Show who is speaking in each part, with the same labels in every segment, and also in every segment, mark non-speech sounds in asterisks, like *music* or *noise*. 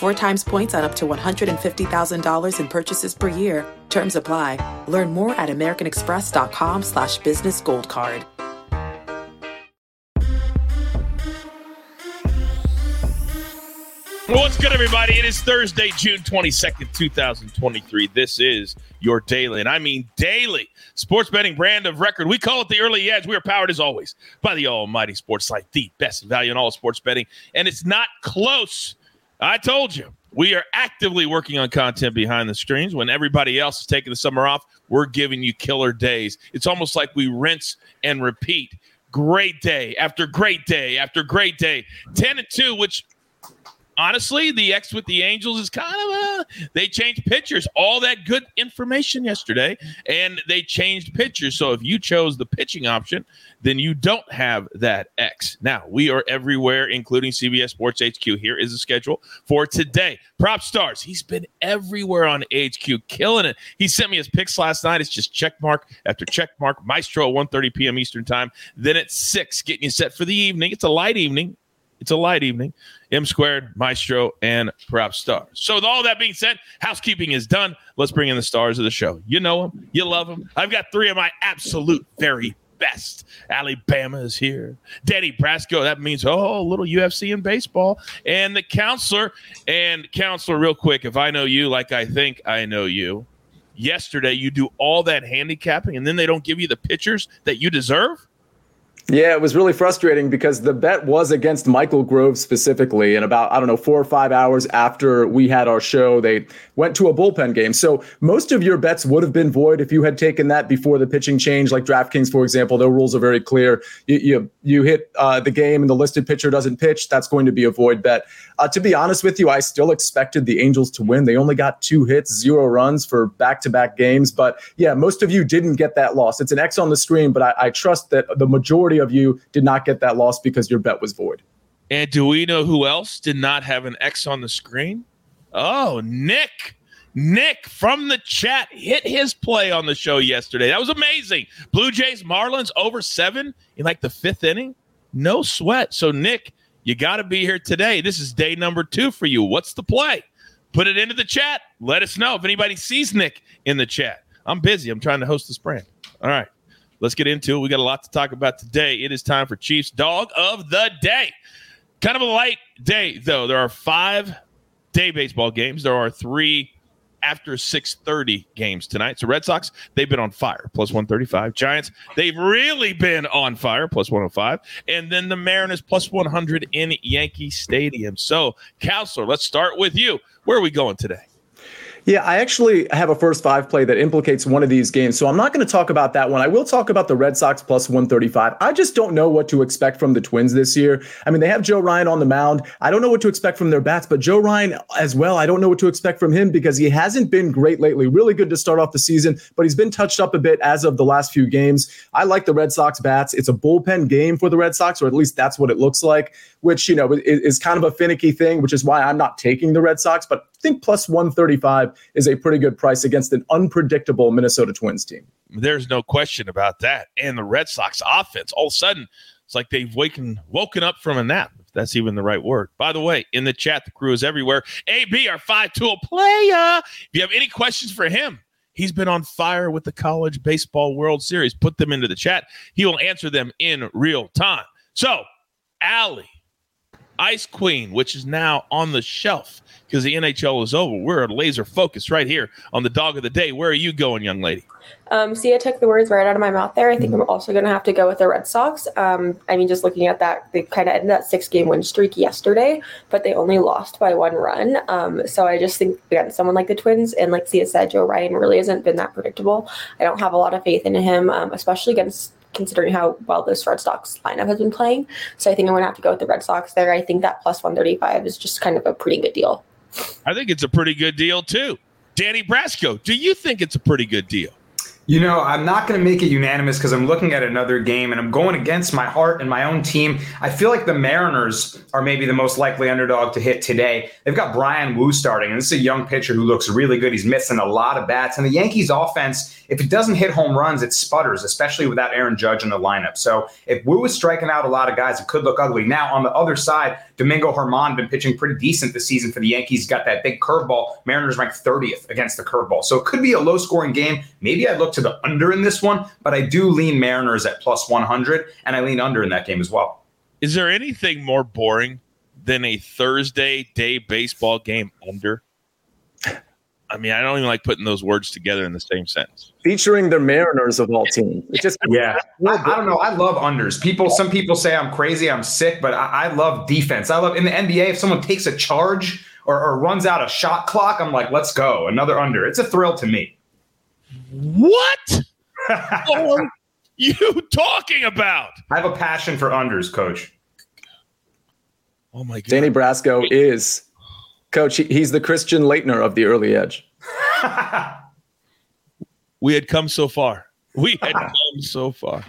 Speaker 1: Four times points on up to $150,000 in purchases per year. Terms apply. Learn more at americanexpress.com slash business gold card.
Speaker 2: What's good, everybody? It is Thursday, June 22nd, 2023. This is your daily, and I mean daily, sports betting brand of record. We call it the early edge. We are powered, as always, by the almighty sports site, the best value in all sports betting. And it's not close. I told you. We are actively working on content behind the screens. When everybody else is taking the summer off, we're giving you killer days. It's almost like we rinse and repeat. Great day after great day after great day. 10 and 2, which honestly, the X with the Angels is kind of a they changed pitchers. All that good information yesterday, and they changed pitchers. So if you chose the pitching option, then you don't have that X. Now we are everywhere, including CBS Sports HQ. Here is the schedule for today. Prop stars. He's been everywhere on HQ, killing it. He sent me his picks last night. It's just check mark after check mark. Maestro at 1:30 p.m. Eastern time. Then at six, getting you set for the evening. It's a light evening. It's a light evening. M squared, Maestro, and Prop Stars. So, with all that being said, housekeeping is done. Let's bring in the stars of the show. You know them, you love them. I've got three of my absolute very best. Alabama is here. Danny Brasco. That means oh, little UFC and baseball. And the counselor. And counselor, real quick, if I know you like I think I know you, yesterday you do all that handicapping, and then they don't give you the pitchers that you deserve.
Speaker 3: Yeah, it was really frustrating because the bet was against Michael Grove specifically. And about, I don't know, four or five hours after we had our show, they went to a bullpen game. So most of your bets would have been void if you had taken that before the pitching change, like DraftKings, for example. Their rules are very clear. You, you, you hit uh, the game and the listed pitcher doesn't pitch, that's going to be a void bet. Uh, to be honest with you, I still expected the Angels to win. They only got two hits, zero runs for back to back games. But yeah, most of you didn't get that loss. It's an X on the screen, but I, I trust that the majority of you did not get that loss because your bet was void.
Speaker 2: And do we know who else did not have an X on the screen? Oh, Nick. Nick from the chat hit his play on the show yesterday. That was amazing. Blue Jays, Marlins over seven in like the fifth inning. No sweat. So, Nick, you got to be here today. This is day number two for you. What's the play? Put it into the chat. Let us know if anybody sees Nick in the chat. I'm busy. I'm trying to host this brand. All right let's get into it. We got a lot to talk about today. It is time for Chiefs Dog of the Day. Kind of a light day, though. There are five day baseball games. There are three after 6:30 games tonight. So Red Sox, they've been on fire, plus 135. Giants, they've really been on fire, plus 105. And then the Mariners, plus 100 in Yankee Stadium. So, Counselor, let's start with you. Where are we going today?
Speaker 3: Yeah, I actually have a first five play that implicates one of these games. So I'm not going to talk about that one. I will talk about the Red Sox plus 135. I just don't know what to expect from the Twins this year. I mean, they have Joe Ryan on the mound. I don't know what to expect from their bats, but Joe Ryan as well. I don't know what to expect from him because he hasn't been great lately. Really good to start off the season, but he's been touched up a bit as of the last few games. I like the Red Sox bats. It's a bullpen game for the Red Sox, or at least that's what it looks like, which, you know, is, kind of a finicky thing, which is why I'm not taking the Red Sox, but think plus 135 is a pretty good price against an unpredictable Minnesota Twins team.
Speaker 2: There's no question about that. And the Red Sox offense, all of a sudden, it's like they've waken, woken up from a nap, if that's even the right word. By the way, in the chat, the crew is everywhere. AB, our five tool player. If you have any questions for him, He's been on fire with the College Baseball World Series. Put them into the chat. He will answer them in real time. So, Allie, Ice Queen, which is now on the shelf because the NHL is over. We're laser focused right here on the dog of the day. Where are you going, young lady?
Speaker 4: Um, Sia took the words right out of my mouth there. I think I'm also going to have to go with the Red Sox. Um, I mean, just looking at that, they kind of ended that six game win streak yesterday, but they only lost by one run. Um, so I just think, again, someone like the Twins, and like Sia said, Joe Ryan really hasn't been that predictable. I don't have a lot of faith in him, um, especially against considering how well this Red Sox lineup has been playing. So I think I'm going to have to go with the Red Sox there. I think that plus 135 is just kind of a pretty good deal.
Speaker 2: I think it's a pretty good deal too. Danny Brasco, do you think it's a pretty good deal?
Speaker 5: You know, I'm not going to make it unanimous because I'm looking at another game and I'm going against my heart and my own team. I feel like the Mariners are maybe the most likely underdog to hit today. They've got Bryan Woo starting, and this is a young pitcher who looks really good. He's missing a lot of bats. And the Yankees offense, if it doesn't hit home runs, it sputters, especially without Aaron Judge in the lineup. So if Woo is striking out a lot of guys, it could look ugly. Now, on the other side, Domingo Germán been pitching pretty decent this season for the Yankees. Got that big curveball. Mariners ranked 30th against the curveball. So it could be a low scoring game. Maybe I'd look to the under in this one, but I do lean Mariners at plus 100, and I lean under in that game as well.
Speaker 2: Is there anything more boring than a Thursday day baseball game under? I mean, I don't even like putting those words together in the same sentence.
Speaker 3: Featuring the Mariners of all teams. It just *laughs*
Speaker 5: yeah. I, I, don't know. I love unders. People, some people say I'm crazy, I'm sick, but I, I love defense. I love in the NBA. If someone takes a charge or, or runs out a shot clock, I'm like, let's go, another under. It's a thrill to me.
Speaker 2: What? *laughs* are you talking about?
Speaker 5: I have a passion for unders, coach.
Speaker 2: Oh my god.
Speaker 3: Danny Brasco is coach. He's the Christian Laettner of the early edge. *laughs*
Speaker 2: we had come so far. We had *laughs* come so far.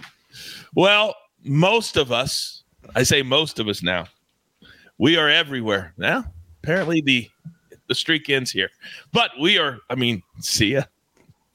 Speaker 2: Well, most of us, I say most of us now, we are everywhere. Now, apparently the the streak ends here. But we are, I mean, see ya.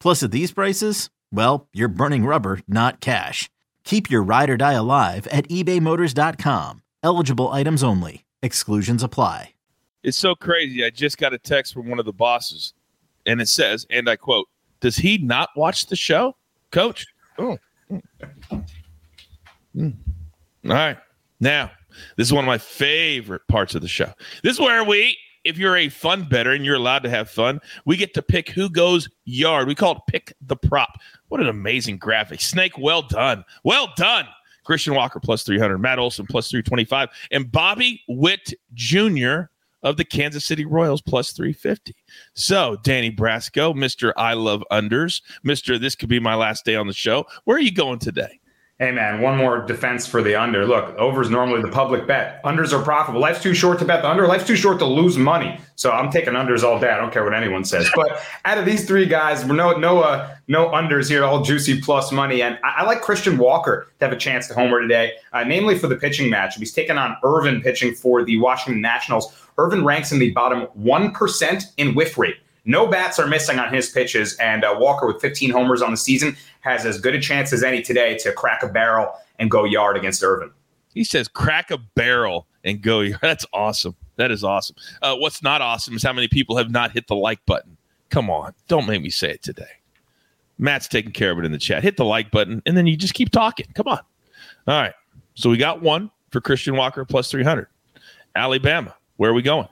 Speaker 6: Plus, at these prices, well, you're burning rubber, not cash. Keep your ride or die alive at ebaymotors.com. Eligible items only. Exclusions apply.
Speaker 2: It's so crazy. I just got a text from one of the bosses, and it says, and I quote, Does he not watch the show, coach? Oh. Mm. All right. Now, this is one of my favorite parts of the show. This is where we if you're a fun better and you're allowed to have fun, we get to pick who goes yard. We call it pick the prop. What an amazing graphic. Snake, well done. Well done. Christian Walker plus 300, Matt Olson plus 325, and Bobby Witt Jr. of the Kansas City Royals plus 350. So, Danny Brasco, Mr. I Love Unders, Mr. This could be my last day on the show. Where are you going today?
Speaker 5: Hey man, one more defense for the under. Look, over is normally the public bet. Unders are profitable. Life's too short to bet the under. Life's too short to lose money. So I'm taking unders all day. I don't care what anyone says. *laughs* But out of these three guys, we're no no uh, no unders here. All juicy plus money, and I, I, like Christian Walker to have a chance to homer today, uh, namely for the pitching match. He's taking on Irvin pitching for the Washington Nationals. Irvin ranks in the bottom one percent in whiff rate. No bats are missing on his pitches, and uh, Walker with 15 homers on the season has as good a chance as any today to crack a barrel and go yard against Irvin.
Speaker 2: He says, "Crack a barrel and go yard." *laughs* That's awesome. That is awesome. Uh, what's not awesome is how many people have not hit the like button. Come on. Don't make me say it today. Matt's taking care of it in the chat. Hit the like button and then you just keep talking. Come on. All right. So we got one for Christian Walker plus 300. Alabama. Where are we going?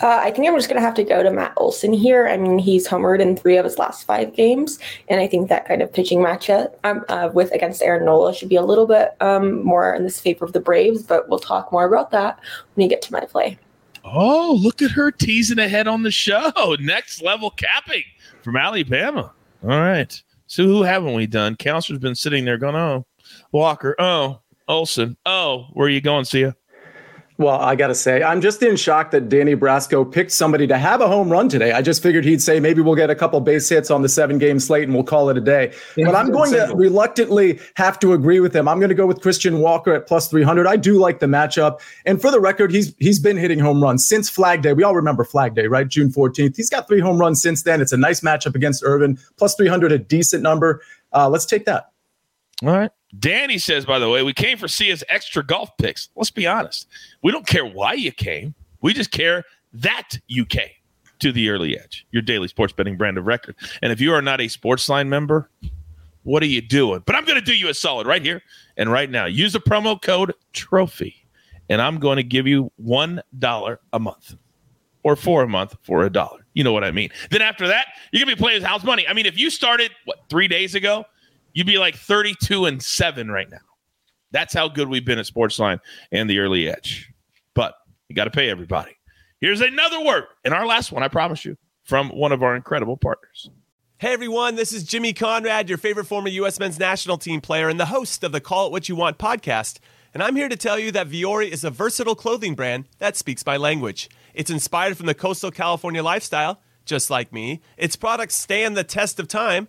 Speaker 4: Uh, I think I'm just going to have to go to Matt Olson here. I mean, he's homered in three of his last five games, and I think that kind of pitching matchup um, uh, with against Aaron Nola should be a little bit um, more in this favor of the Braves. But we'll talk more about that when you get to my play.
Speaker 2: Oh, look at her teasing ahead on the show. *laughs* Next level capping from Alabama. All right. So who haven't we done? Counselor's been sitting there going, "Oh, Walker. Oh, Olson. Oh, where are you going, Sia?"
Speaker 3: Well, I got to say, I'm just in shock that Danny Brasco picked somebody to have a home run today. I just figured he'd say maybe we'll get a couple base hits on the seven game slate and we'll call it a day. But I'm going to reluctantly have to agree with him. I'm going to go with Christian Walker at plus 300. I do like the matchup. And for the record, he's he's been hitting home runs since Flag Day. We all remember Flag Day, right? June 14th. He's got three home runs since then. It's a nice matchup against Irvin. Plus 300, a decent number. Uh, let's take that.
Speaker 2: All right. Danny says, by the way, we came for Sia's extra golf picks. Let's be honest. We don't care why you came. We just care that you came to the early edge, your daily sports betting brand of record. And if you are not a Sportsline member, what are you doing? But I'm going to do you a solid right here and right now. Use the promo code TROPHY, and I'm going to give you $1 a month or for a month for a dollar. You know what I mean? Then after that, you're going to be playing with house money. I mean, if you started, what, three days ago, you'd be like 32 and 7 right now. That's how good we've been at Sportsline and the early edge. But you got to pay everybody. Here's another word, and our last one, I promise you, from one of our incredible partners.
Speaker 7: Hey everyone, this is Jimmy Conrad, your favorite former U.S. men's national team player and the host of the Call It What You Want podcast. And I'm here to tell you that Vuori is a versatile clothing brand that speaks my language. It's inspired from the coastal California lifestyle, just like me. Its products stand the test of time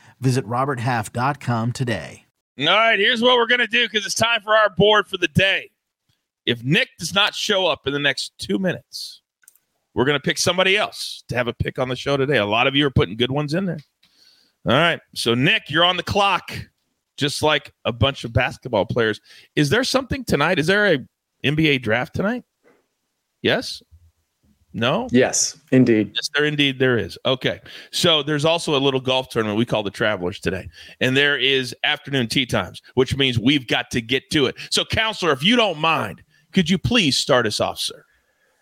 Speaker 6: Visit RobertHalf.com today.
Speaker 2: All right, here's what we're going to do because it's time for our board for the day. If Nick does not show up in the next two minutes, we're going to pick somebody else to have a pick on the show today. A lot of you are putting good ones in there. All right. So, Nick, you're on the clock, just like a bunch of basketball players. Is there something tonight? Is there a NBA draft tonight? Yes? No?
Speaker 3: Yes, indeed.
Speaker 2: Yes, there indeed there is. Okay. So there's also a little golf tournament we call the Travelers today. And there is afternoon tee times, which means we've got to get to it. So, counselor, if you don't mind, could you please start us off, sir?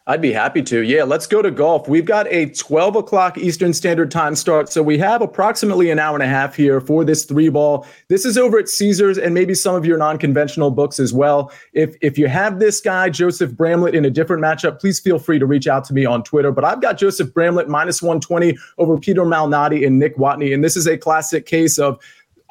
Speaker 3: I'd be happy to. Yeah, let's go to golf. We've got a 12 o'clock Eastern Standard Time start. So we have approximately an hour and a half here for this three ball. This is over at Caesars and maybe some of your non conventional books as well. If, if you have this guy, Joseph Bramlett, in a different matchup, please feel free to reach out to me on Twitter. But I've got Joseph Bramlett minus 120 over Peter Malnati and Nick Watney. And this is a classic case of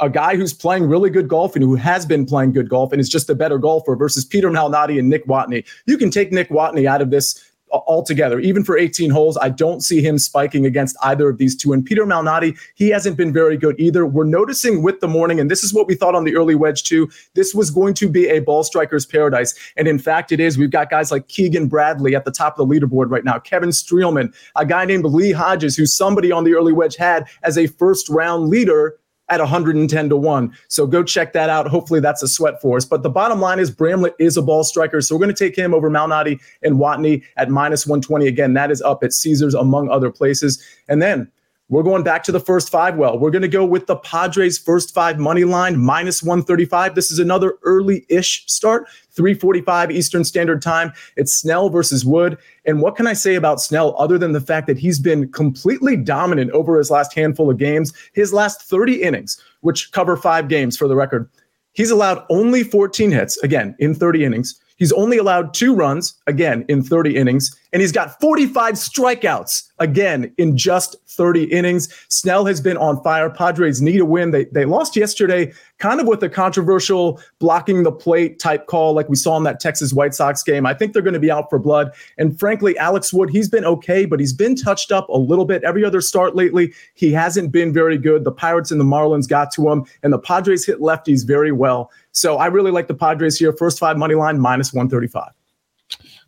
Speaker 3: a guy who's playing really good golf and who has been playing good golf and is just a better golfer versus Peter Malnati and Nick Watney. You can take Nick Watney out of this altogether. Even for 18 holes, I don't see him spiking against either of these two. And Peter Malnati, he hasn't been very good either. We're noticing with the morning, and this is what we thought on the early wedge too. This was going to be a ball striker's paradise. And in fact, it is. We've got guys like Keegan Bradley at the top of the leaderboard right now, Kevin Streelman, a guy named Lee Hodges, who somebody on the early wedge had as a first round leader at 110 to 1. So go check that out. Hopefully that's a sweat for us. But the bottom line is Bramlett is a ball striker. So we're going to take him over Malnati and Watney at minus 120. Again, that is up at Caesars among other places. And then we're going back to the first five well. We're going to go with the Padres first five money line minus 135. This is another early ish start, 345 Eastern Standard Time. It's Snell versus Wood. And what can I say about Snell other than the fact that he's been completely dominant over his last handful of games? His last 30 innings, which cover five games for the record, he's allowed only 14 hits, again, in 30 innings. He's only allowed two runs, again, in 30 innings, and he's got 45 strikeouts, again, in just 30 innings. Snell has been on fire. Padres need a win. They, they lost yesterday, kind of with a controversial blocking the plate type call, like we saw in that Texas White Sox game. I think they're going to be out for blood. And frankly, Alex Wood, he's been okay, but he's been touched up a little bit. Every other start lately, he hasn't been very good. The Pirates and the Marlins got to him, and the Padres hit lefties very well. So I really like the Padres here. First five money line minus 135.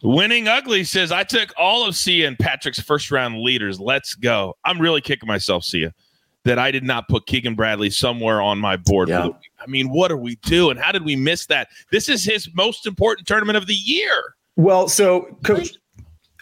Speaker 2: Winning Ugly says, I took all of Sia and Patrick's first round leaders. Let's go. I'm really kicking myself, Sia, that I did not put Keegan Bradley somewhere on my board.
Speaker 3: Yeah.
Speaker 2: I mean, what are we doing? How did we miss that? This is his most important tournament of the year.
Speaker 3: Well, so coach,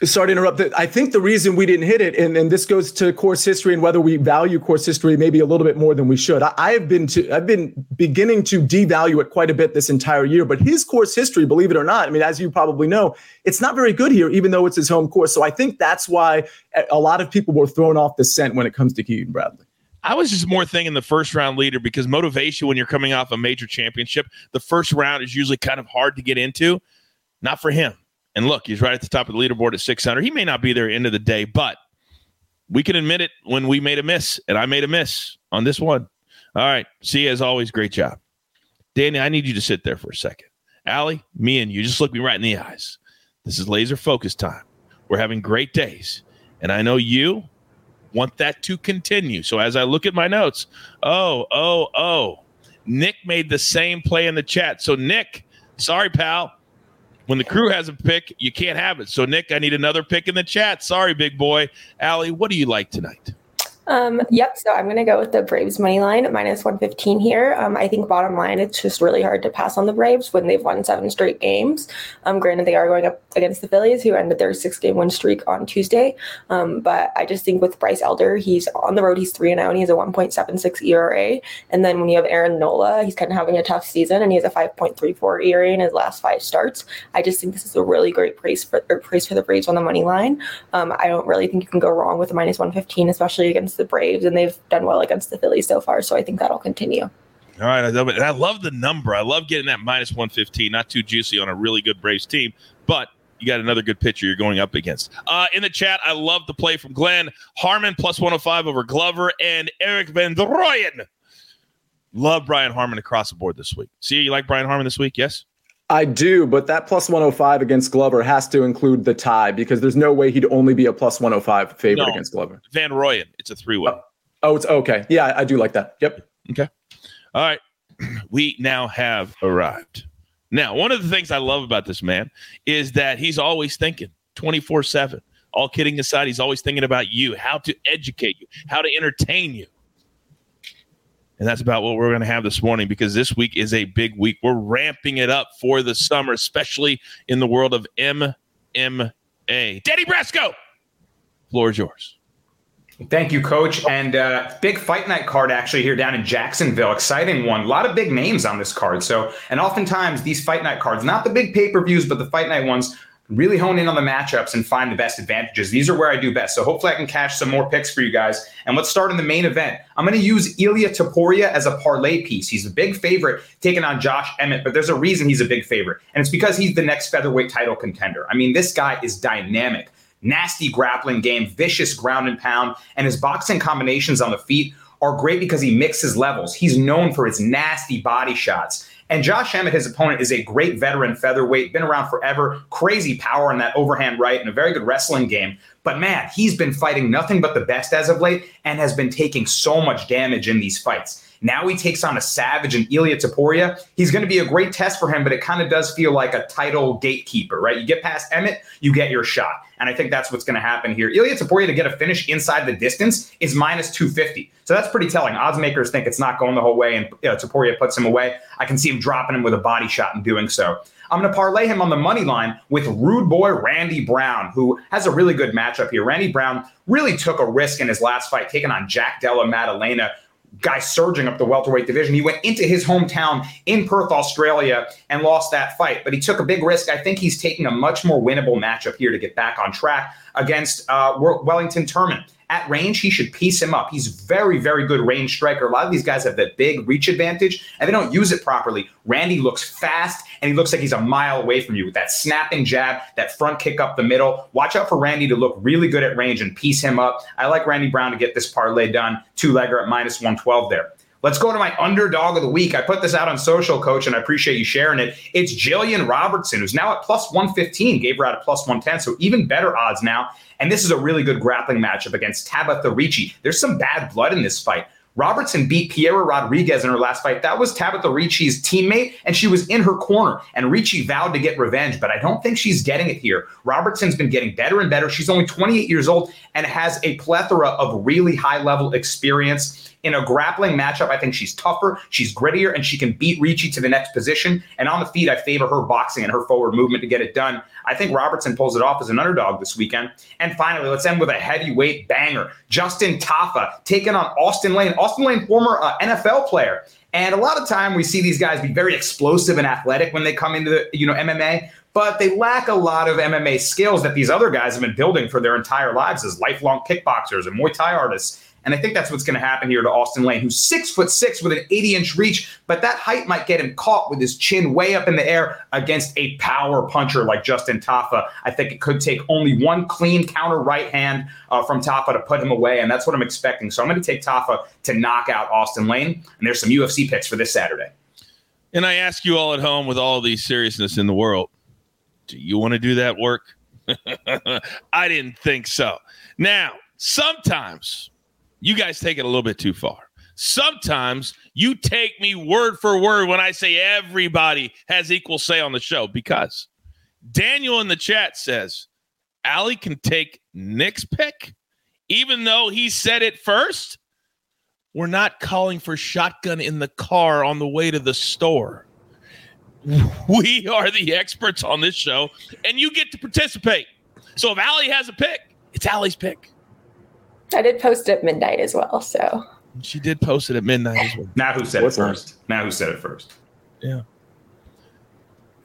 Speaker 3: sorry to interrupt. I think the reason we didn't hit it, and, and this goes to course history and whether we value course history maybe a little bit more than we should. I, I have been to, I've been beginning to devalue it quite a bit this entire year. But his course history, believe it or not, I mean, as you probably know, it's not very good here, even though it's his home course. So I think that's why a lot of people were thrown off the scent when it comes to Keegan Bradley.
Speaker 2: I was just more thinking the first round leader because motivation when you're coming off a major championship, the first round is usually kind of hard to get into. Not for him. And look, he's right at the top of the leaderboard at 600. He may not be there end of the day, but we can admit it when we made a miss, and I made a miss on this one. All right. See, you as always, great job. Danny, I need you to sit there for a second. Allie, me and you, just look me right in the eyes. This is laser focus time. We're having great days. And I know you want that to continue. So as I look at my notes, oh, oh, oh, Nick made the same play in the chat. So, Nick, sorry, pal when the crew has a pick, you can't have it. So, Nick, I need another pick in the chat. Sorry, big boy. Allie, what do you like tonight?
Speaker 4: Um, yep. So I'm going to go with the Braves money line minus 115 here. Um, I think bottom line, it's just really hard to pass on the Braves when they've won seven straight games. Um, granted, they are going up against the Phillies, who ended their six game win streak on Tuesday. Um, but I just think with Bryce Elder, he's on the road, he's 3 0, and he has a 1.76 ERA. And then when you have Aaron Nola, he's kind of having a tough season, and he has a 5.34 ERA in his last five starts. I just think this is a really great price for, price for the Braves on the money line. Um, I don't really think you can go wrong with a minus 115, especially against the Braves, and they've done well against the Phillies so far. So I think that'll continue.
Speaker 2: All right, I love it. And I love the number. I love getting that minus 115. Not too juicy on a really good Braves team, but you got another good pitcher you're going up against. Uh, in the chat, I love the play from Glenn Harman plus 105 over Glover and Erik Van Rooyen. Love Brian Harman across the board this week. See, you like Brian Harman this week? Yes.
Speaker 3: I do, but that plus 105 against Glover has to include the tie because there's no way he'd only be a plus 105 favorite
Speaker 2: No.
Speaker 3: against Glover.
Speaker 2: Van Rooyen. It's a three way.
Speaker 3: Oh, oh, it's okay. Yeah, I, I do like that. Yep.
Speaker 2: Okay. All right. *clears throat* We now have arrived. Now, one of the things I love about this man is that he's always thinking 24 7. All kidding aside, he's always thinking about you, how to educate you, how to entertain you. And that's about what we're going to have this morning because this week is a big week. We're ramping it up for the summer, especially in the world of MMA. Danny Brasco, floor is yours.
Speaker 5: Thank you, Coach. And uh, big fight night card actually here down in Jacksonville. Exciting one. A lot of big names on this card. So, and oftentimes these fight night cards, not the big pay per views, but the fight night ones, really hone in on the matchups and find the best advantages. These are where I do best. So hopefully I can cash some more picks for you guys. And let's start in the main event. I'm going to use Ilia Topuria as a parlay piece. He's a big favorite taking on Josh Emmett, but there's a reason he's a big favorite. And it's because he's the next featherweight title contender. I mean, this guy is dynamic nasty grappling game, vicious ground and pound, and his boxing combinations on the feet are great because he mixes levels. He's known for his nasty body shots. And Josh Emmett, his opponent, is a great veteran featherweight, been around forever, crazy power in that overhand right, and a very good wrestling game. But man, he's been fighting nothing but the best as of late and has been taking so much damage in these fights. Now he takes on a savage and Ilia Topuria. He's going to be a great test for him, but it kind of does feel like a title gatekeeper, right? You get past Emmett, you get your shot. And I think that's what's going to happen here. Ilia Topuria to get a finish inside the distance is minus 250. So that's pretty telling. Odds makers think it's not going the whole way, and you know, Topuria puts him away. I can see him dropping him with a body shot and doing so. I'm going to parlay him on the money line with rude boy Randy Brown, who has a really good matchup here. Randy Brown really took a risk in his last fight, taking on Jack Della Maddalena, guy surging up the welterweight division. He went into his hometown in Perth, Australia, and lost that fight. But he took a big risk. I think he's taking a much more winnable matchup here to get back on track against uh, Wellington Turman. At range, he should piece him up. He's very, very good range striker. A lot of these guys have that big reach advantage, and they don't use it properly. Randy looks fast, and he looks like he's a mile away from you with that snapping jab, that front kick up the middle. Watch out for Randy to look really good at range and piece him up. I like Randy Brown to get this parlay done. Two legger at minus 112 there. Let's go to my underdog of the week. I put this out on social, coach, and I appreciate you sharing it. It's Jillian Robertson, who's now at plus 115, gave her out at plus 110, so even better odds now. And this is a really good grappling matchup against Tabatha Ricci. There's some bad blood in this fight. Robertson beat Piera Rodriguez in her last fight. That was Tabatha Ricci's teammate, and she was in her corner. And Ricci vowed to get revenge, but I don't think she's getting it here. Robertson's been getting better and better. She's only 28 years old and has a plethora of really high level experience. In a grappling matchup, I think she's tougher, she's grittier, and she can beat Ricci to the next position. And on the feet, I favor her boxing and her forward movement to get it done. I think Robertson pulls it off as an underdog this weekend. And finally, let's end with a heavyweight banger. Justin Tafa taking on Austin Lane. Austin Lane, former uh, NFL player. And a lot of time we see these guys be very explosive and athletic when they come into the, you know MMA, but they lack a lot of MMA skills that these other guys have been building for their entire lives as lifelong kickboxers and Muay Thai artists. And I think that's what's going to happen here to Austin Lane, who's six foot six with an 80 inch reach, but that height might get him caught with his chin way up in the air against a power puncher like Justin Tafa. I think it could take only one clean counter right hand uh, from Tafa to put him away, and that's what I'm expecting. So I'm going to take Tafa to knock out Austin Lane. And there's some UFC picks for this Saturday.
Speaker 2: And I ask you all at home with all the seriousness in the world, do you want to do that work? *laughs* I didn't think so. Now, sometimes you guys take it a little bit too far. Sometimes you take me word for word when I say everybody has equal say on the show because Daniel in the chat says Ali can take Nick's pick, even though he said it first. We're not calling for shotgun in the car on the way to the store. We are the experts on this show, and you get to participate. So if Ali has a pick, it's Ali's pick.
Speaker 4: I did post at midnight as well. So
Speaker 2: she did post it at midnight as well.
Speaker 5: Now who said What's it first? That? Now who said it first?
Speaker 2: Yeah.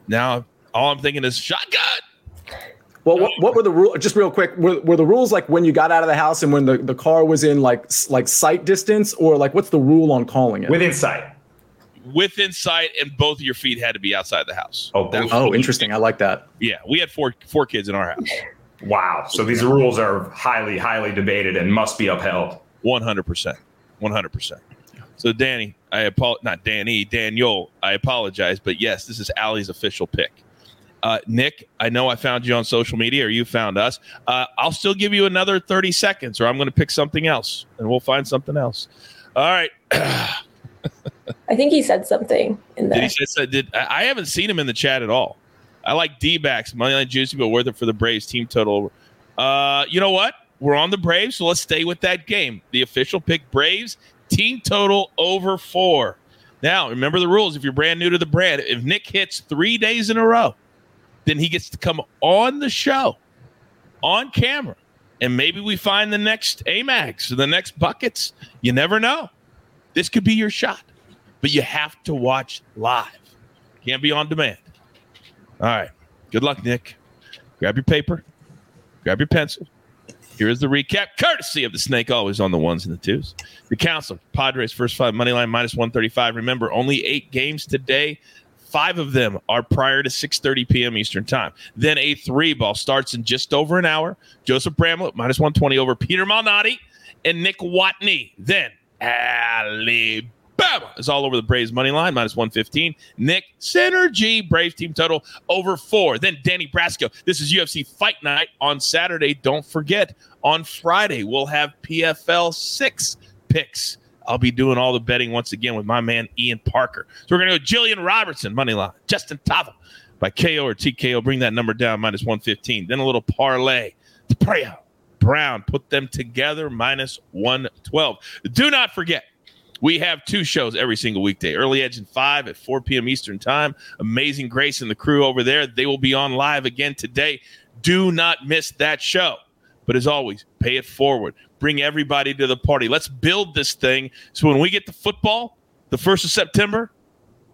Speaker 2: Now all I'm thinking is shotgun.
Speaker 3: Well, what, what were the rules? Just real quick, were, were the rules like when you got out of the house and when the, the car was in like like sight distance, or like what's the rule on calling it?
Speaker 5: Within sight.
Speaker 2: Within sight, and both of your feet had to be outside the house.
Speaker 3: Oh, oh, interesting. I like that.
Speaker 2: Yeah, we had four four kids in our house.
Speaker 5: Wow. So these rules are highly, highly debated and must be upheld.
Speaker 2: 100%. 100%. So, Danny, I apologize. Not Danny, Daniel, I apologize. But yes, this is Ali's official pick. Uh, Nick, I know I found you on social media or you found us. Uh, I'll still give you another 30 seconds or I'm going to pick something else and we'll find something else. All right. *clears throat*
Speaker 4: I think he said something in there.
Speaker 2: Did he say, did, I haven't seen him in the chat at all. I like D backs, moneyline juicy, but worth it for the Braves team total. Uh, you know what? We're on the Braves, so let's stay with that game. The official pick Braves team total over four. Now, remember the rules. If you're brand new to the brand, if Nick hits three days in a row, then he gets to come on the show, on camera, and maybe we find the next Amags or the next buckets. You never know. This could be your shot, but you have to watch live. Can't be on demand. All right. Good luck, Nick. Grab your paper, grab your pencil. Here is the recap, courtesy of the snake, always on the ones and the twos. The council, Padres first five money line minus 135. Remember, only eight games today. Five of them are prior to 6:30 p.m. Eastern time. Then a three ball starts in just over an hour. Joseph Bramlett minus 120 over Peter Malnati and Nick Watney. Then Ali Bama is all over the Braves money line, minus 115. Nick Synergy, Braves team total over four. Then Danny Brasco. This is UFC Fight Night on Saturday. Don't forget, on Friday, we'll have PFL six picks. I'll be doing all the betting once again with my man Ian Parker. So we're going to go Jillian Robertson, money line, Justin Tafa by KO or TKO. Bring that number down, minus 115. Then a little parlay. Prayer. Brown, put them together, minus 112. Do not forget, we have two shows every single weekday. Early Edge and 5 at 4 p.m. Eastern Time. Amazing Grace and the crew over there. They will be on live again today. Do not miss that show. But as always, pay it forward. Bring everybody to the party. Let's build this thing so when we get to football, the 1st of September,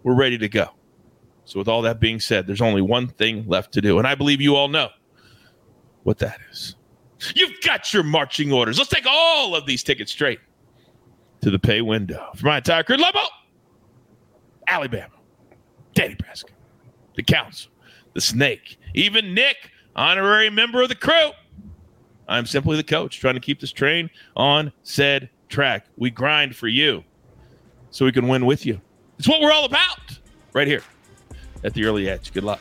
Speaker 2: we're ready to go. So, with all that being said, there's only one thing left to do. And I believe you all know what that is. You've got your marching orders. Let's take all of these tickets straight to the pay window. For my entire crew, Lobo, Alabama, Danny Brasco, the council, the snake, even Nick, honorary member of the crew. I'm simply the coach trying to keep this train on said track. We grind for you so we can win with you. It's what we're all about right here at the early edge. Good luck.